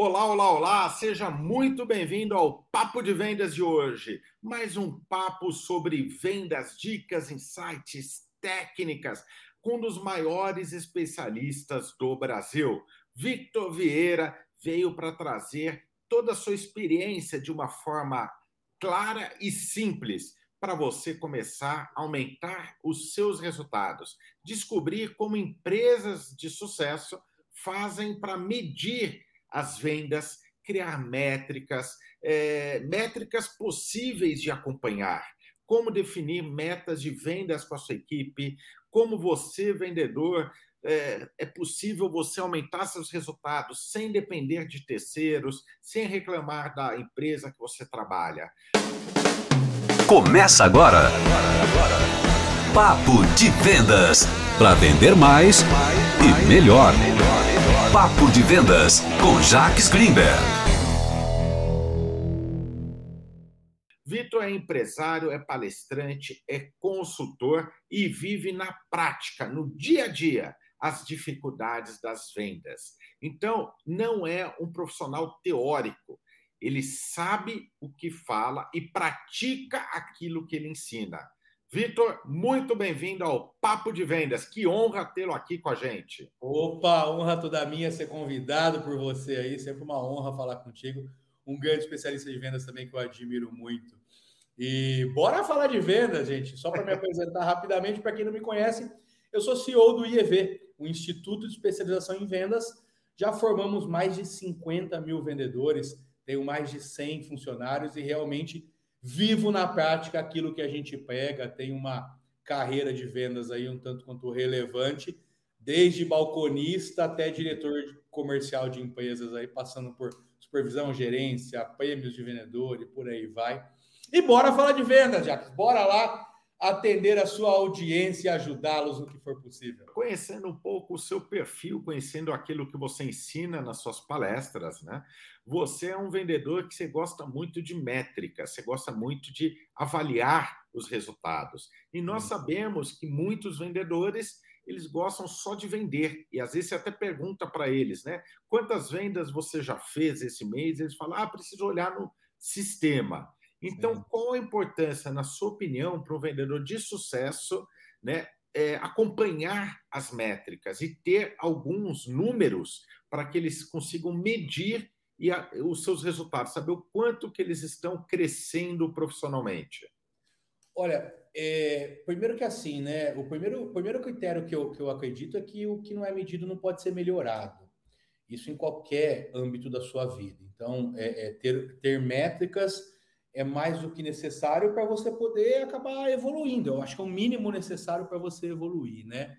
Olá, olá, olá! Seja muito bem-vindo ao Papo de Vendas de hoje. Mais um papo sobre vendas, dicas, insights, técnicas, com um dos maiores especialistas do Brasil. Victor Vieira veio para trazer toda a sua experiência de uma forma clara e simples para você começar a aumentar os seus resultados, descobrir como empresas de sucesso fazem para medir as vendas, criar métricas, é, métricas possíveis de acompanhar. Como definir metas de vendas com a sua equipe, como você, vendedor, é, é, possível você aumentar seus resultados sem depender de terceiros, sem reclamar da empresa que você trabalha. Começa agora. Papo de Vendas. Para vender mais e melhor. Papo de Vendas com Jacques Greenberg. Vitor é empresário, é palestrante, é consultor e vive na prática, no dia a dia, as dificuldades das vendas. Então, não é um profissional teórico. Ele sabe o que fala e pratica aquilo que ele ensina. Vitor, muito bem-vindo ao Papo de Vendas. Que honra tê-lo aqui com a gente. Opa, honra toda minha ser convidado por você aí. Sempre uma honra falar contigo. Um grande especialista de vendas também que eu admiro muito. E bora falar de vendas, gente. Só para me apresentar rapidamente, para quem não me conhece, eu sou CEO do IEV, o Instituto de Especialização em Vendas. Já formamos mais de 50 mil vendedores, tenho mais de 100 funcionários e realmente vivo na prática aquilo que a gente pega, tem uma carreira de vendas aí um tanto quanto relevante, desde balconista até diretor comercial de empresas aí, passando por supervisão, gerência, prêmios de vendedor e por aí vai. E bora falar de vendas, Jacques. Bora lá atender a sua audiência e ajudá-los no que for possível. Conhecendo um pouco o seu perfil, conhecendo aquilo que você ensina nas suas palestras, né? Você é um vendedor que você gosta muito de métricas, você gosta muito de avaliar os resultados. E nós hum. sabemos que muitos vendedores eles gostam só de vender. E às vezes você até pergunta para eles, né? Quantas vendas você já fez esse mês? Eles falam, ah, preciso olhar no sistema. Então, qual a importância, na sua opinião, para um vendedor de sucesso, né, é, acompanhar as métricas e ter alguns números para que eles consigam medir e a, os seus resultados, saber o quanto que eles estão crescendo profissionalmente? Olha, é, primeiro que assim, né? O primeiro, o primeiro critério que eu, que eu acredito é que o que não é medido não pode ser melhorado. Isso em qualquer âmbito da sua vida. Então, é, é ter, ter métricas é mais do que necessário para você poder acabar evoluindo. Eu acho que é o mínimo necessário para você evoluir, né?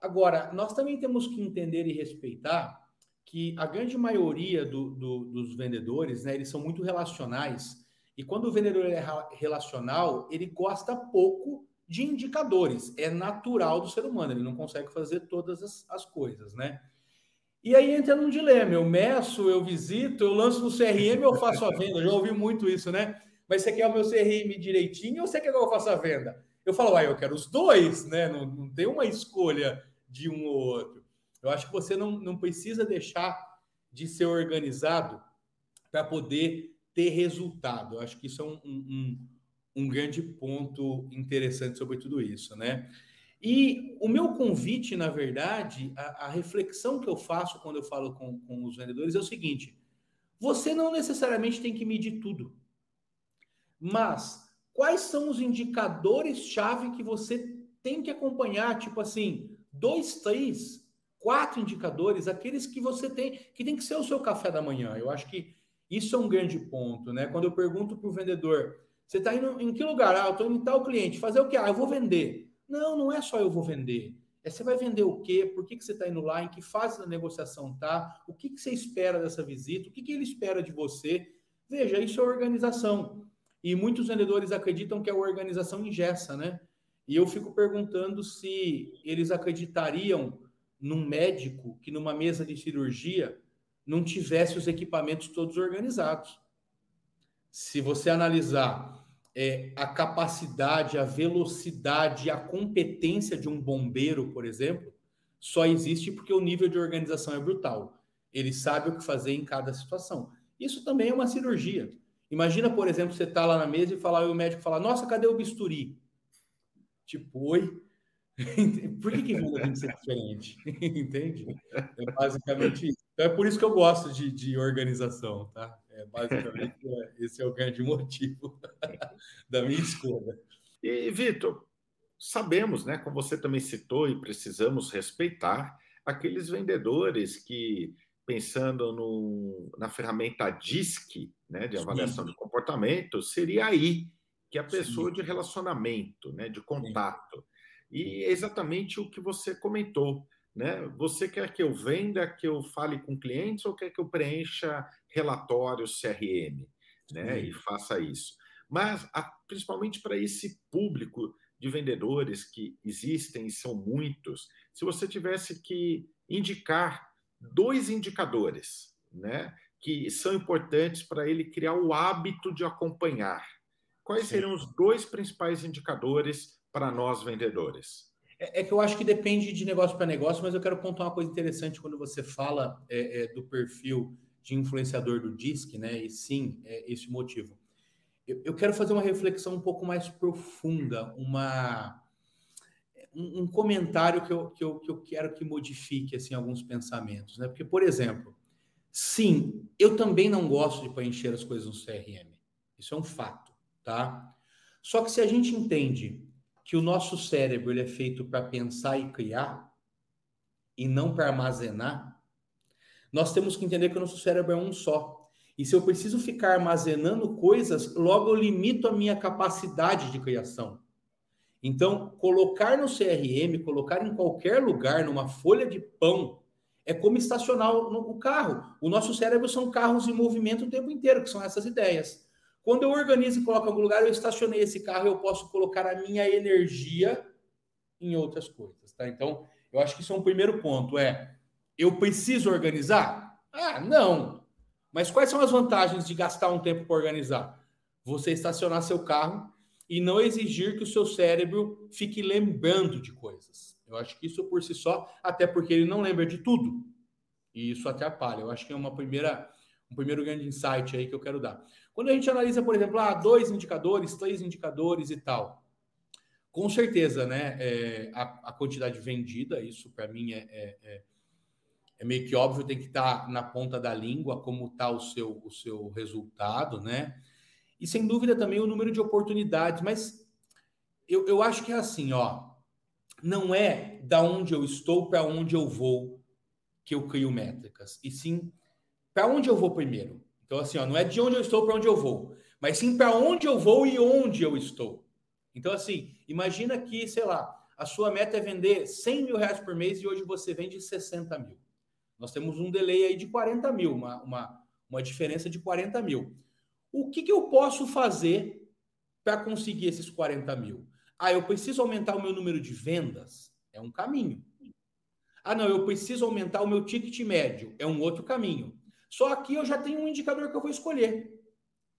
Agora, nós também temos que entender e respeitar que a grande maioria do, do, dos vendedores, né, eles são muito relacionais. E quando o vendedor é relacional, ele gosta pouco de indicadores. É natural do ser humano, ele não consegue fazer todas as, as coisas, né? E aí entra num dilema. Eu meço, eu visito, eu lanço no CRM, eu faço a venda. Eu já ouvi muito isso, né? Mas você quer o meu CRM direitinho ou você quer que eu faça a venda? Eu falo, ah, eu quero os dois, né? Não, não tem uma escolha de um ou outro. Eu acho que você não, não precisa deixar de ser organizado para poder ter resultado. Eu acho que isso é um, um, um grande ponto interessante sobre tudo isso, né? E o meu convite, na verdade, a, a reflexão que eu faço quando eu falo com, com os vendedores é o seguinte: você não necessariamente tem que medir tudo, mas quais são os indicadores-chave que você tem que acompanhar? Tipo assim, dois, três, quatro indicadores, aqueles que você tem, que tem que ser o seu café da manhã. Eu acho que isso é um grande ponto, né? Quando eu pergunto para o vendedor, você está indo em que lugar? Ah, eu estou indo em tal cliente. Fazer o quê? Ah, eu vou vender. Não, não é só eu vou vender. É você vai vender o quê? Por que, que você está indo lá? Em que fase da negociação tá? O que, que você espera dessa visita? O que, que ele espera de você? Veja, isso é organização. E muitos vendedores acreditam que a organização ingessa, né? E eu fico perguntando se eles acreditariam num médico que numa mesa de cirurgia não tivesse os equipamentos todos organizados. Se você analisar é, a capacidade, a velocidade, a competência de um bombeiro, por exemplo, só existe porque o nível de organização é brutal. Ele sabe o que fazer em cada situação. Isso também é uma cirurgia. Imagina, por exemplo, você está lá na mesa e falar, e o médico fala, nossa, cadê o bisturi? Tipo, oi? por que, que venda tem que ser diferente? Entende? É basicamente isso. Então é por isso que eu gosto de, de organização, tá? É, basicamente, é, esse é o grande motivo da minha escolha. E, Vitor, sabemos, né, como você também citou, e precisamos respeitar aqueles vendedores que, pensando no, na ferramenta DISC, né, de avaliação Sim. de comportamento, seria aí que a pessoa Sim. de relacionamento, né, de contato. Sim. E é exatamente o que você comentou. Né? Você quer que eu venda, que eu fale com clientes ou quer que eu preencha relatórios CRM né? e faça isso? Mas, principalmente para esse público de vendedores que existem e são muitos, se você tivesse que indicar dois indicadores né, que são importantes para ele criar o hábito de acompanhar, quais Sim. seriam os dois principais indicadores para nós vendedores? É, é, que eu acho que depende de negócio para negócio, mas eu quero pontuar uma coisa interessante quando você fala é, é, do perfil de influenciador do DISC, né? E sim, é esse motivo eu, eu quero fazer uma reflexão um pouco mais profunda, uma, um, um comentário que eu, que, eu, que eu quero que modifique assim, alguns pensamentos. Né? Porque, por exemplo, sim, eu também não gosto de preencher as coisas no CRM. Isso é um fato, tá? Só que se a gente entende que o nosso cérebro ele é feito para pensar e criar e não para armazenar, nós temos que entender que o nosso cérebro é um só. E se eu preciso ficar armazenando coisas, logo eu limito a minha capacidade de criação. Então, colocar no CRM, colocar em qualquer lugar, numa folha de pão, é como estacionar o carro. O nosso cérebro são carros em movimento o tempo inteiro, que são essas ideias. Quando eu organizo e coloco em algum lugar, eu estacionei esse carro, eu posso colocar a minha energia em outras coisas, tá? Então, eu acho que isso é um primeiro ponto, é eu preciso organizar? Ah, não. Mas quais são as vantagens de gastar um tempo para organizar? Você estacionar seu carro e não exigir que o seu cérebro fique lembrando de coisas. Eu acho que isso por si só, até porque ele não lembra de tudo. E isso atrapalha. Eu acho que é uma primeira, um primeiro grande insight aí que eu quero dar. Quando a gente analisa, por exemplo, ah, dois indicadores, três indicadores e tal, com certeza, né? É, a, a, quantidade vendida, isso para mim é, é, é é meio que óbvio, tem que estar tá na ponta da língua como está o seu, o seu resultado, né? E sem dúvida também o número de oportunidades, mas eu, eu acho que é assim, ó, não é da onde eu estou para onde eu vou que eu crio métricas, e sim para onde eu vou primeiro. Então, assim, ó, não é de onde eu estou para onde eu vou, mas sim para onde eu vou e onde eu estou. Então, assim, imagina que, sei lá, a sua meta é vender 100 mil reais por mês e hoje você vende 60 mil. Nós temos um delay aí de 40 mil, uma, uma, uma diferença de 40 mil. O que, que eu posso fazer para conseguir esses 40 mil? Ah, eu preciso aumentar o meu número de vendas? É um caminho. Ah, não, eu preciso aumentar o meu ticket médio? É um outro caminho. Só aqui eu já tenho um indicador que eu vou escolher.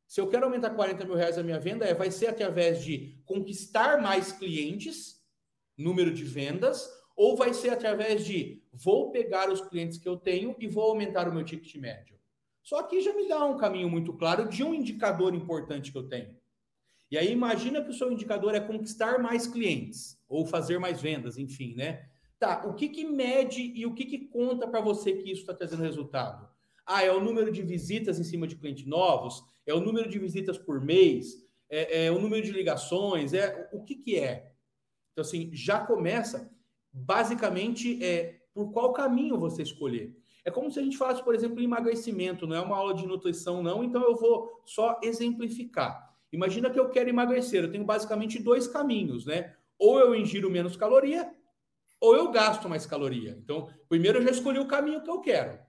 Se eu quero aumentar 40 mil reais a minha venda, é, vai ser através de conquistar mais clientes, número de vendas, ou vai ser através de vou pegar os clientes que eu tenho e vou aumentar o meu ticket médio? Só que já me dá um caminho muito claro de um indicador importante que eu tenho. E aí imagina que o seu indicador é conquistar mais clientes ou fazer mais vendas, enfim, né? Tá, o que que mede e o que que conta para você que isso está trazendo resultado? Ah, é o número de visitas em cima de clientes novos? É o número de visitas por mês? É, é o número de ligações? É o que que é? Então assim, já começa basicamente é por qual caminho você escolher. É como se a gente falasse, por exemplo, emagrecimento, não é uma aula de nutrição, não, então eu vou só exemplificar. Imagina que eu quero emagrecer, eu tenho basicamente dois caminhos, né? Ou eu ingiro menos caloria, ou eu gasto mais caloria. Então, primeiro eu já escolhi o caminho que eu quero.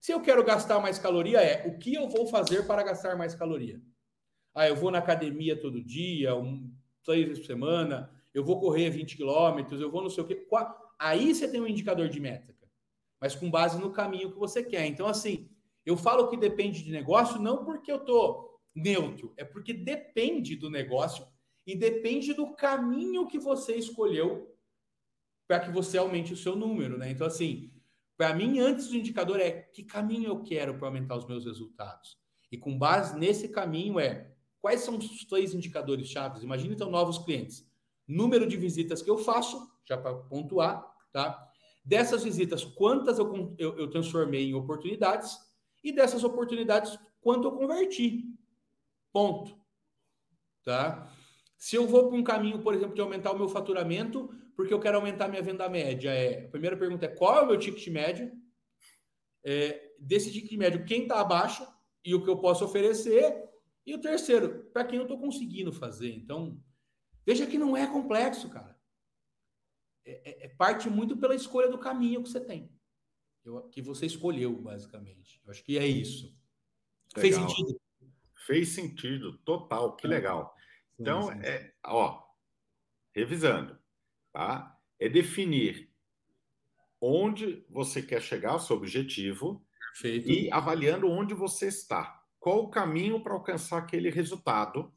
Se eu quero gastar mais caloria, é o que eu vou fazer para gastar mais caloria? Ah, eu vou na academia todo dia, um, três vezes por semana, eu vou correr 20 quilômetros, eu vou não sei o quê. Aí você tem um indicador de métrica, mas com base no caminho que você quer. Então, assim, eu falo que depende de negócio não porque eu tô neutro, é porque depende do negócio e depende do caminho que você escolheu para que você aumente o seu número, né? Então, assim, Para mim, antes do indicador é que caminho eu quero para aumentar os meus resultados. E com base nesse caminho é quais são os três indicadores chaves. Imagina então novos clientes. Número de visitas que eu faço, já para pontuar, tá? Dessas visitas, quantas eu, eu, eu transformei em oportunidades e dessas oportunidades, quanto eu converti. Ponto. Tá? Se eu vou para um caminho, por exemplo, de aumentar o meu faturamento, porque eu quero aumentar minha venda média, é, a primeira pergunta é qual é o meu ticket médio? É, desse ticket médio, quem está abaixo e o que eu posso oferecer? E o terceiro, para quem eu estou conseguindo fazer. Então, veja que não é complexo, cara. É, é, é, parte muito pela escolha do caminho que você tem. Eu, que você escolheu, basicamente. Eu acho que é isso. Legal. Fez sentido? Fez sentido, total, que é. legal. Então, é, ó, revisando, tá? É definir onde você quer chegar, o seu objetivo, Perfeito. e avaliando onde você está. Qual o caminho para alcançar aquele resultado?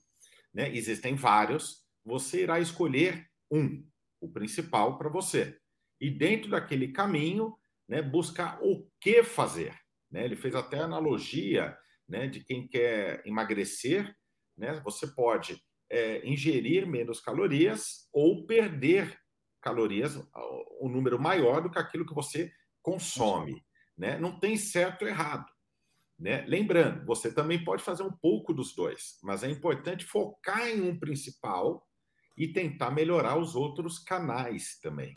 Né? Existem vários. Você irá escolher um o principal para você. E dentro daquele caminho, né, buscar o que fazer. Né? Ele fez até analogia né, de quem quer emagrecer, né? Você pode é, ingerir menos calorias ou perder calorias, um número maior do que aquilo que você consome. Né? Não tem certo ou errado. Né? Lembrando, você também pode fazer um pouco dos dois, mas é importante focar em um principal e tentar melhorar os outros canais também.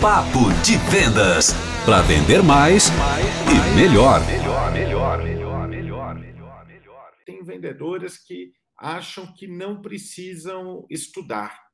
Papo de Vendas para vender mais e melhor. Melhor, melhor, melhor, melhor, melhor, melhor. Tem vendedores que acham que não precisam estudar.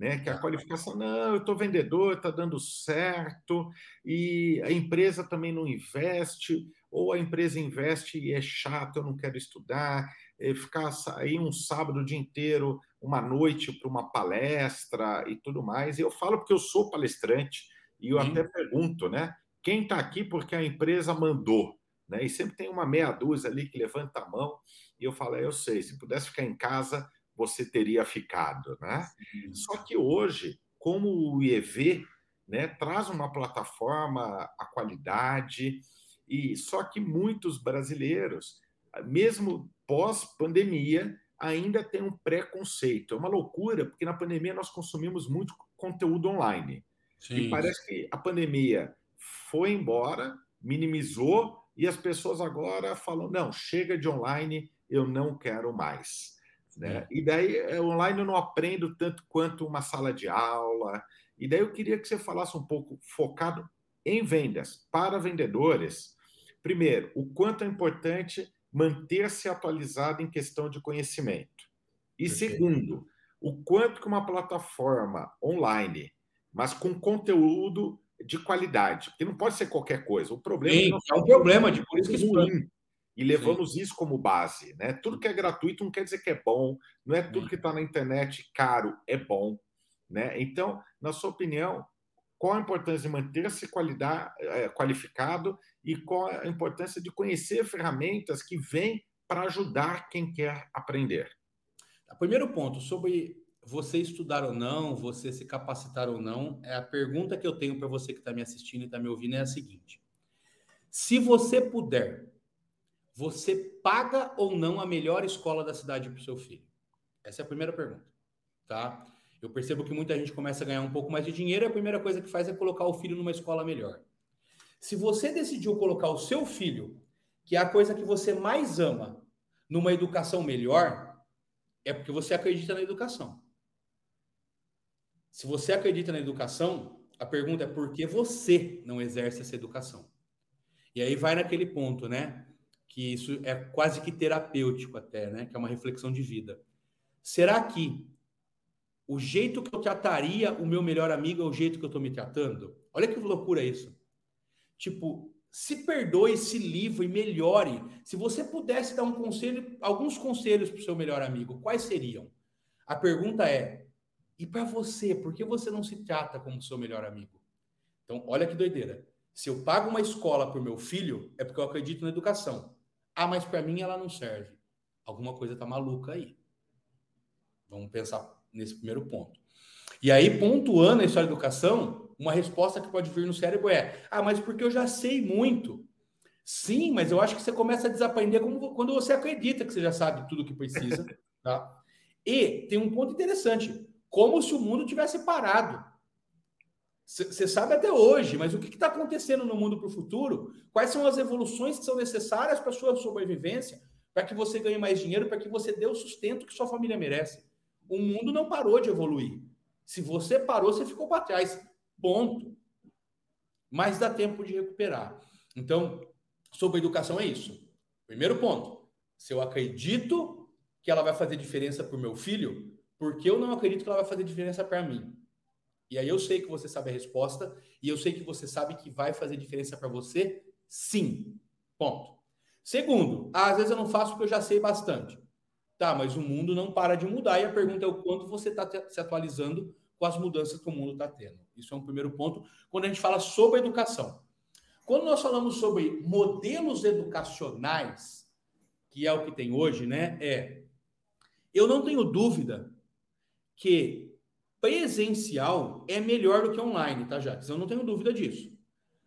Né, que a qualificação, não, eu estou vendedor, está dando certo, e a empresa também não investe, ou a empresa investe e é chato, eu não quero estudar, é, ficar sair um sábado o dia inteiro, uma noite para uma palestra e tudo mais. E eu falo porque eu sou palestrante e eu Sim. até pergunto, né? Quem está aqui porque a empresa mandou? Né? E sempre tem uma meia dúzia ali que levanta a mão e eu falo, é, eu sei, se pudesse ficar em casa, você teria ficado, né? Sim. Só que hoje, como o IEV né, traz uma plataforma, a qualidade, e só que muitos brasileiros, mesmo pós-pandemia, ainda tem um preconceito. É uma loucura, porque na pandemia nós consumimos muito conteúdo online. Sim. E parece que a pandemia foi embora, minimizou, e as pessoas agora falam: não, chega de online, eu não quero mais. Né? E daí, é, online eu não aprendo tanto quanto uma sala de aula. E daí eu queria que você falasse um pouco focado em vendas para vendedores. Primeiro, o quanto é importante manter-se atualizado em questão de conhecimento. E Perfeito. segundo, o quanto que uma plataforma online, mas com conteúdo de qualidade, porque não pode ser qualquer coisa. O problema Sim, é, é um problema de por isso que ruim. E levamos Sim. isso como base, né? Tudo que é gratuito não quer dizer que é bom, não é tudo que está na internet caro é bom, né? Então, na sua opinião, qual a importância de manter-se é, qualificado e qual a importância de conhecer ferramentas que vêm para ajudar quem quer aprender. O primeiro ponto sobre você estudar ou não, você se capacitar ou não, é a pergunta que eu tenho para você que está me assistindo e está me ouvindo é a seguinte: se você puder, você paga ou não a melhor escola da cidade para o seu filho? Essa é a primeira pergunta, tá? Eu percebo que muita gente começa a ganhar um pouco mais de dinheiro e a primeira coisa que faz é colocar o filho numa escola melhor. Se você decidiu colocar o seu filho, que é a coisa que você mais ama, numa educação melhor, é porque você acredita na educação. Se você acredita na educação, a pergunta é por que você não exerce essa educação? E aí vai naquele ponto, né? Que isso é quase que terapêutico até, né? Que é uma reflexão de vida. Será que o jeito que eu trataria o meu melhor amigo é o jeito que eu estou me tratando? Olha que loucura isso. Tipo, se perdoe, se livre, melhore. Se você pudesse dar um conselho, alguns conselhos para o seu melhor amigo, quais seriam? A pergunta é: e para você, por que você não se trata como seu melhor amigo? Então, olha que doideira. Se eu pago uma escola para o meu filho, é porque eu acredito na educação. Ah, mas para mim ela não serve. Alguma coisa tá maluca aí. Vamos pensar nesse primeiro ponto. E aí, pontuando a história da educação, uma resposta que pode vir no cérebro é: ah, mas porque eu já sei muito. Sim, mas eu acho que você começa a desaprender quando você acredita que você já sabe tudo o que precisa. Tá? E tem um ponto interessante: como se o mundo tivesse parado. Você sabe até hoje, mas o que está acontecendo no mundo para o futuro? Quais são as evoluções que são necessárias para a sua sobrevivência? Para que você ganhe mais dinheiro, para que você dê o sustento que sua família merece. O mundo não parou de evoluir. Se você parou, você ficou para trás. Ponto. Mas dá tempo de recuperar. Então, sobre educação é isso. Primeiro ponto. Se eu acredito que ela vai fazer diferença para o meu filho, por que eu não acredito que ela vai fazer diferença para mim? E aí eu sei que você sabe a resposta e eu sei que você sabe que vai fazer diferença para você, sim. Ponto. Segundo, às vezes eu não faço porque eu já sei bastante. Tá, mas o mundo não para de mudar e a pergunta é o quanto você está se atualizando com as mudanças que o mundo está tendo. Isso é um primeiro ponto quando a gente fala sobre educação. Quando nós falamos sobre modelos educacionais, que é o que tem hoje, né? É eu não tenho dúvida que presencial é melhor do que online, tá, Jacques? Eu não tenho dúvida disso.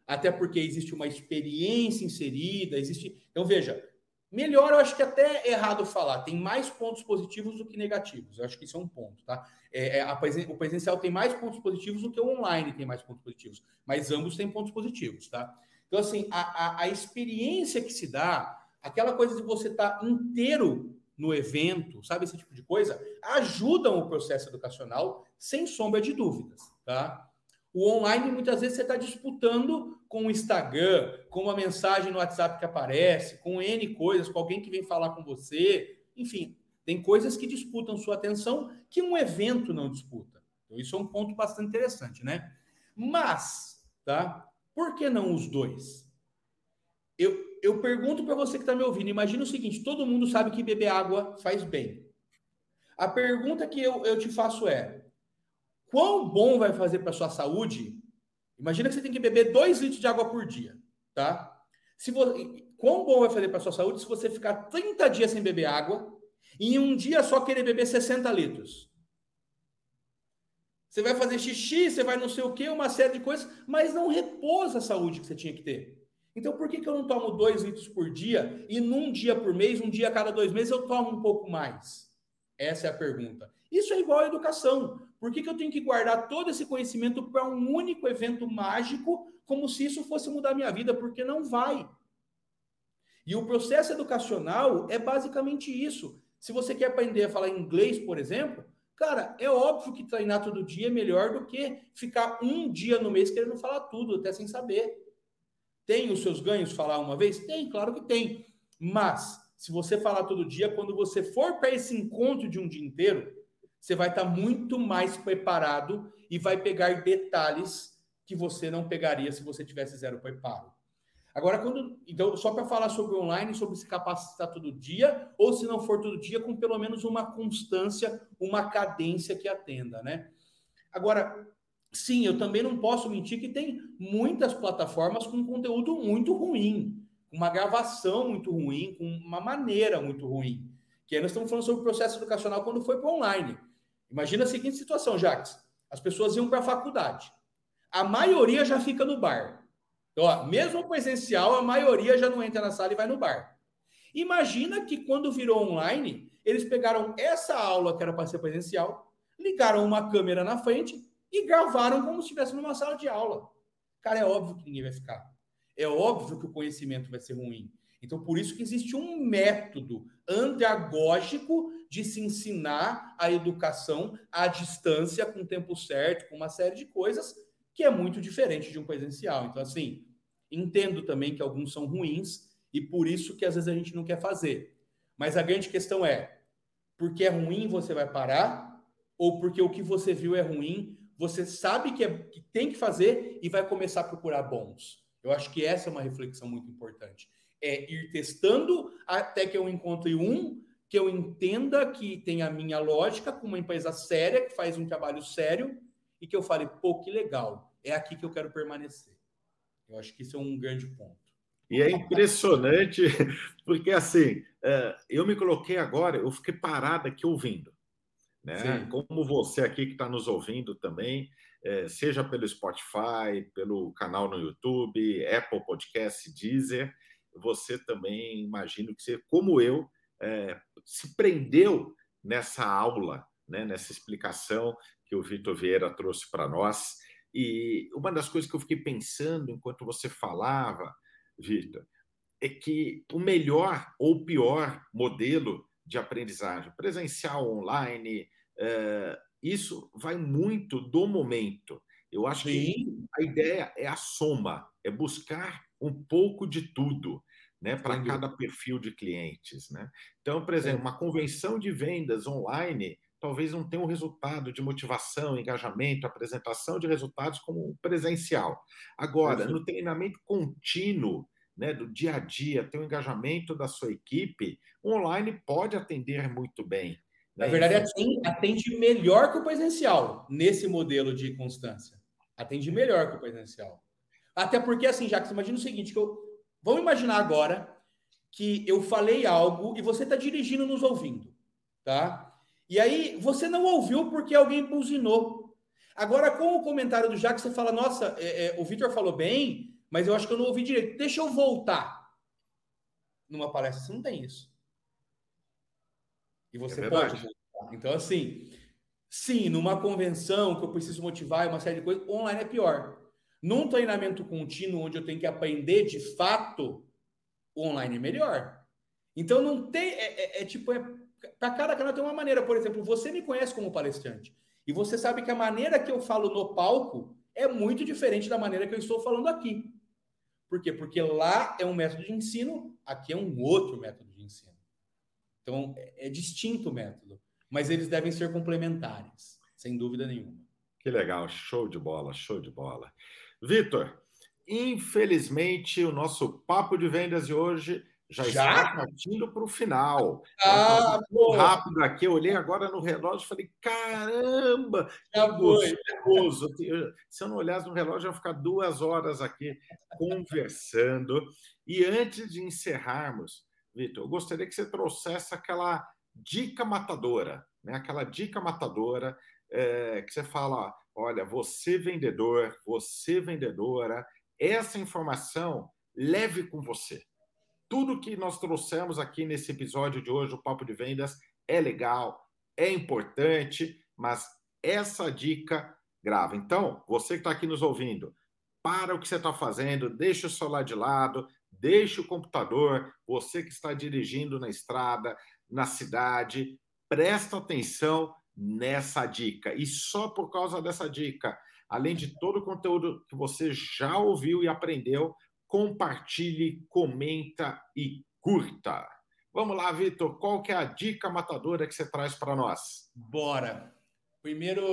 Até porque existe uma experiência inserida, existe. Então, veja, melhor eu acho que até é errado falar, tem mais pontos positivos do que negativos. Eu acho que isso é um ponto, tá? É, é a, o presencial tem mais pontos positivos do que o online tem mais pontos positivos, mas ambos têm pontos positivos, tá? Então, assim, a, a, a experiência que se dá, aquela coisa de você estar tá inteiro no evento, sabe esse tipo de coisa, ajudam o processo educacional sem sombra de dúvidas, tá? O online, muitas vezes, você está disputando com o Instagram, com uma mensagem no WhatsApp que aparece, com N coisas, com alguém que vem falar com você. Enfim, tem coisas que disputam sua atenção que um evento não disputa. Então, isso é um ponto bastante interessante, né? Mas, tá? Por que não os dois? Eu, eu pergunto para você que está me ouvindo, imagina o seguinte: todo mundo sabe que beber água faz bem. A pergunta que eu, eu te faço é: quão bom vai fazer para sua saúde? Imagina que você tem que beber 2 litros de água por dia, tá? Se você, quão bom vai fazer para sua saúde se você ficar 30 dias sem beber água e em um dia só querer beber 60 litros? Você vai fazer xixi, você vai não sei o que, uma série de coisas, mas não repousa a saúde que você tinha que ter. Então, por que, que eu não tomo dois litros por dia e num dia por mês, um dia a cada dois meses, eu tomo um pouco mais? Essa é a pergunta. Isso é igual à educação. Por que, que eu tenho que guardar todo esse conhecimento para um único evento mágico, como se isso fosse mudar minha vida? Porque não vai. E o processo educacional é basicamente isso. Se você quer aprender a falar inglês, por exemplo, cara, é óbvio que treinar todo dia é melhor do que ficar um dia no mês querendo falar tudo, até sem saber. Tem os seus ganhos falar uma vez? Tem, claro que tem. Mas, se você falar todo dia, quando você for para esse encontro de um dia inteiro, você vai estar tá muito mais preparado e vai pegar detalhes que você não pegaria se você tivesse zero preparo. Agora, quando. Então, só para falar sobre online, sobre se capacitar todo dia, ou se não for todo dia, com pelo menos uma constância, uma cadência que atenda, né? Agora, Sim, eu também não posso mentir que tem muitas plataformas com conteúdo muito ruim, uma gravação muito ruim, com uma maneira muito ruim. Que aí nós estamos falando sobre o processo educacional quando foi para online. Imagina a seguinte situação, Jacques. As pessoas iam para a faculdade. A maioria já fica no bar. Então, ó, mesmo presencial, a maioria já não entra na sala e vai no bar. Imagina que quando virou online, eles pegaram essa aula que era para ser presencial, ligaram uma câmera na frente e gravaram como se estivesse numa sala de aula. Cara, é óbvio que ninguém vai ficar. É óbvio que o conhecimento vai ser ruim. Então, por isso que existe um método andragógico de se ensinar a educação à distância, com tempo certo, com uma série de coisas, que é muito diferente de um presencial. Então, assim, entendo também que alguns são ruins e por isso que às vezes a gente não quer fazer. Mas a grande questão é, porque é ruim você vai parar? Ou porque o que você viu é ruim, você sabe que, é, que tem que fazer e vai começar a procurar bons. Eu acho que essa é uma reflexão muito importante. É ir testando até que eu encontre um que eu entenda que tem a minha lógica com uma empresa séria, que faz um trabalho sério, e que eu fale, pô, que legal, é aqui que eu quero permanecer. Eu acho que isso é um grande ponto. E é impressionante, porque assim, é, eu me coloquei agora, eu fiquei parado aqui ouvindo né? Como você aqui que está nos ouvindo também, é, seja pelo Spotify, pelo canal no YouTube, Apple Podcast, Deezer. Você também, imagino que você, como eu, é, se prendeu nessa aula, né, nessa explicação que o Vitor Vieira trouxe para nós. E uma das coisas que eu fiquei pensando enquanto você falava, Vitor, é que o melhor ou pior modelo de aprendizagem, presencial, online, é, isso vai muito do momento. Eu acho Sim. que a ideia é a soma, é buscar um pouco de tudo. Né, para cada perfil de clientes. Né? Então, por exemplo, uma convenção de vendas online talvez não tenha um resultado de motivação, engajamento, apresentação de resultados como presencial. Agora, no treinamento contínuo, né, do dia a dia, ter o um engajamento da sua equipe, o online pode atender muito bem. Né? Na verdade, atende, atende melhor que o presencial nesse modelo de constância. Atende melhor que o presencial. Até porque, assim, já que você imagina o seguinte, que eu, vamos imaginar agora que eu falei algo e você está dirigindo nos ouvindo, tá? E aí você não ouviu porque alguém buzinou. Agora, com o comentário do Jacques, você fala: Nossa, é, é, o Vitor falou bem, mas eu acho que eu não ouvi direito. Deixa eu voltar. Numa palestra, você não tem isso. E você é pode voltar. Então, assim, sim, numa convenção que eu preciso motivar uma série de coisas, online é pior. Num treinamento contínuo, onde eu tenho que aprender de fato, o online é melhor. Então, não tem. É, é, é tipo, é para cada canal tem uma maneira. Por exemplo, você me conhece como palestrante. E você sabe que a maneira que eu falo no palco é muito diferente da maneira que eu estou falando aqui. Por quê? Porque lá é um método de ensino, aqui é um outro método de ensino. Então, é, é distinto o método. Mas eles devem ser complementares, sem dúvida nenhuma. Que legal, show de bola, show de bola. Vitor, infelizmente o nosso papo de vendas de hoje já, já? está partindo para o final. Ah, rápido aqui, eu olhei agora no relógio e falei: caramba, já que gostoso. Se eu não olhasse no relógio, eu ia ficar duas horas aqui conversando. E antes de encerrarmos, Vitor, eu gostaria que você trouxesse aquela dica matadora, né? aquela dica matadora é, que você fala: olha, você vendedor, você vendedora, essa informação leve com você tudo que nós trouxemos aqui nesse episódio de hoje, o Papo de Vendas, é legal, é importante, mas essa dica grava. Então, você que está aqui nos ouvindo, para o que você está fazendo, deixa o celular de lado, deixa o computador, você que está dirigindo na estrada, na cidade, presta atenção nessa dica. E só por causa dessa dica, além de todo o conteúdo que você já ouviu e aprendeu, compartilhe, comenta e curta. Vamos lá, Vitor, qual que é a dica matadora que você traz para nós? Bora. Primeiro,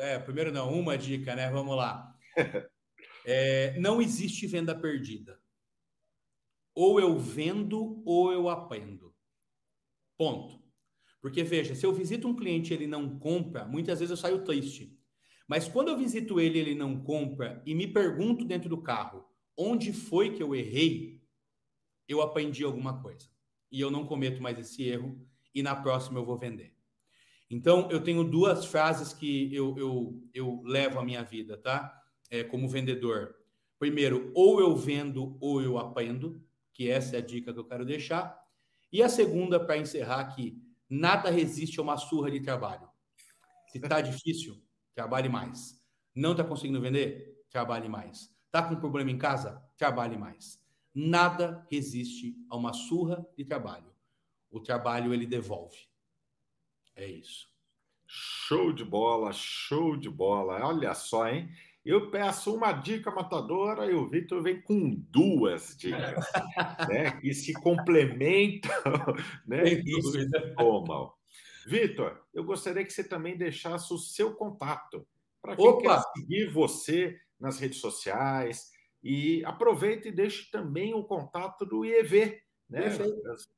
é, primeiro não, uma dica, né? Vamos lá. é, não existe venda perdida. Ou eu vendo ou eu aprendo. Ponto. Porque veja, se eu visito um cliente e ele não compra, muitas vezes eu saio triste. Mas quando eu visito ele e ele não compra e me pergunto dentro do carro, onde foi que eu errei, eu aprendi alguma coisa. E eu não cometo mais esse erro, e na próxima eu vou vender. Então, eu tenho duas frases que eu, eu, eu levo à minha vida, tá? É, como vendedor. Primeiro, ou eu vendo ou eu aprendo, que essa é a dica que eu quero deixar. E a segunda, para encerrar aqui, nada resiste a uma surra de trabalho. Se está difícil, trabalhe mais. Não está conseguindo vender? Trabalhe mais. Está com problema em casa? Trabalhe mais. Nada resiste a uma surra de trabalho. O trabalho ele devolve. É isso. Show de bola, show de bola. Olha só, hein? Eu peço uma dica matadora e o Vitor vem com duas dicas, né? Que se complementam, né? E se somam. Vitor, eu gostaria que você também deixasse o seu contato para quem Opa! quer seguir você nas redes sociais. E aproveite e deixe também o contato do IEV. Né?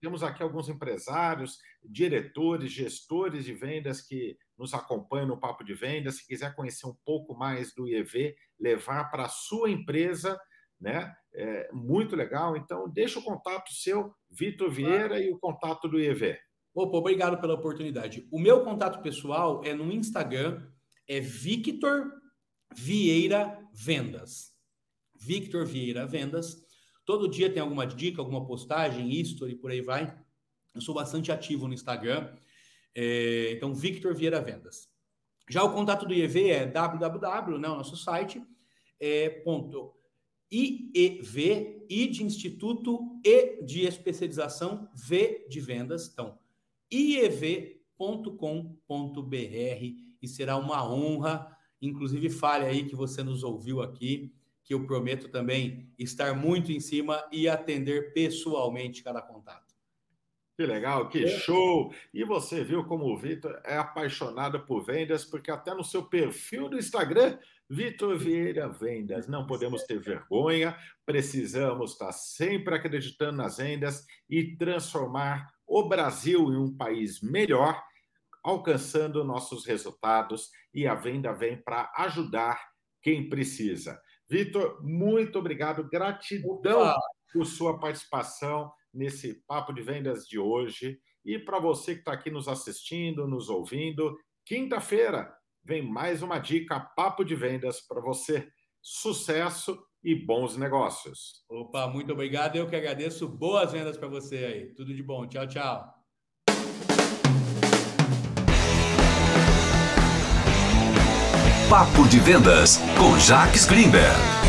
Temos aqui alguns empresários, diretores, gestores de vendas que nos acompanham no Papo de Vendas. Se quiser conhecer um pouco mais do IEV, levar para a sua empresa, né? É muito legal. Então, deixa o contato seu, Vitor Vieira, e o contato do IEV. Opa, obrigado pela oportunidade. O meu contato pessoal é no Instagram, é Victor Vieira Vendas. Victor Vieira Vendas. Todo dia tem alguma dica, alguma postagem, history, por aí vai. Eu sou bastante ativo no Instagram. É, então, Victor Vieira Vendas. Já o contato do IEV é www, né, o nosso site, é, ponto, IEV, I de Instituto E de Especialização, V de Vendas. Então, iev.com.br e será uma honra. Inclusive, fale aí que você nos ouviu aqui, que eu prometo também estar muito em cima e atender pessoalmente cada contato. Que legal, que é. show! E você viu como o Vitor é apaixonado por vendas, porque até no seu perfil do Instagram, Vitor Vieira Vendas. Não podemos ter vergonha, precisamos estar sempre acreditando nas vendas e transformar o Brasil em um país melhor, alcançando nossos resultados. E a venda vem para ajudar quem precisa. Vitor, muito obrigado, gratidão Opa. por sua participação nesse Papo de Vendas de hoje. E para você que está aqui nos assistindo, nos ouvindo, quinta-feira vem mais uma dica Papo de Vendas para você. Sucesso e bons negócios. Opa, muito obrigado. Eu que agradeço. Boas vendas para você aí. Tudo de bom. Tchau, tchau. Papo de Vendas com Jacques Greenberg.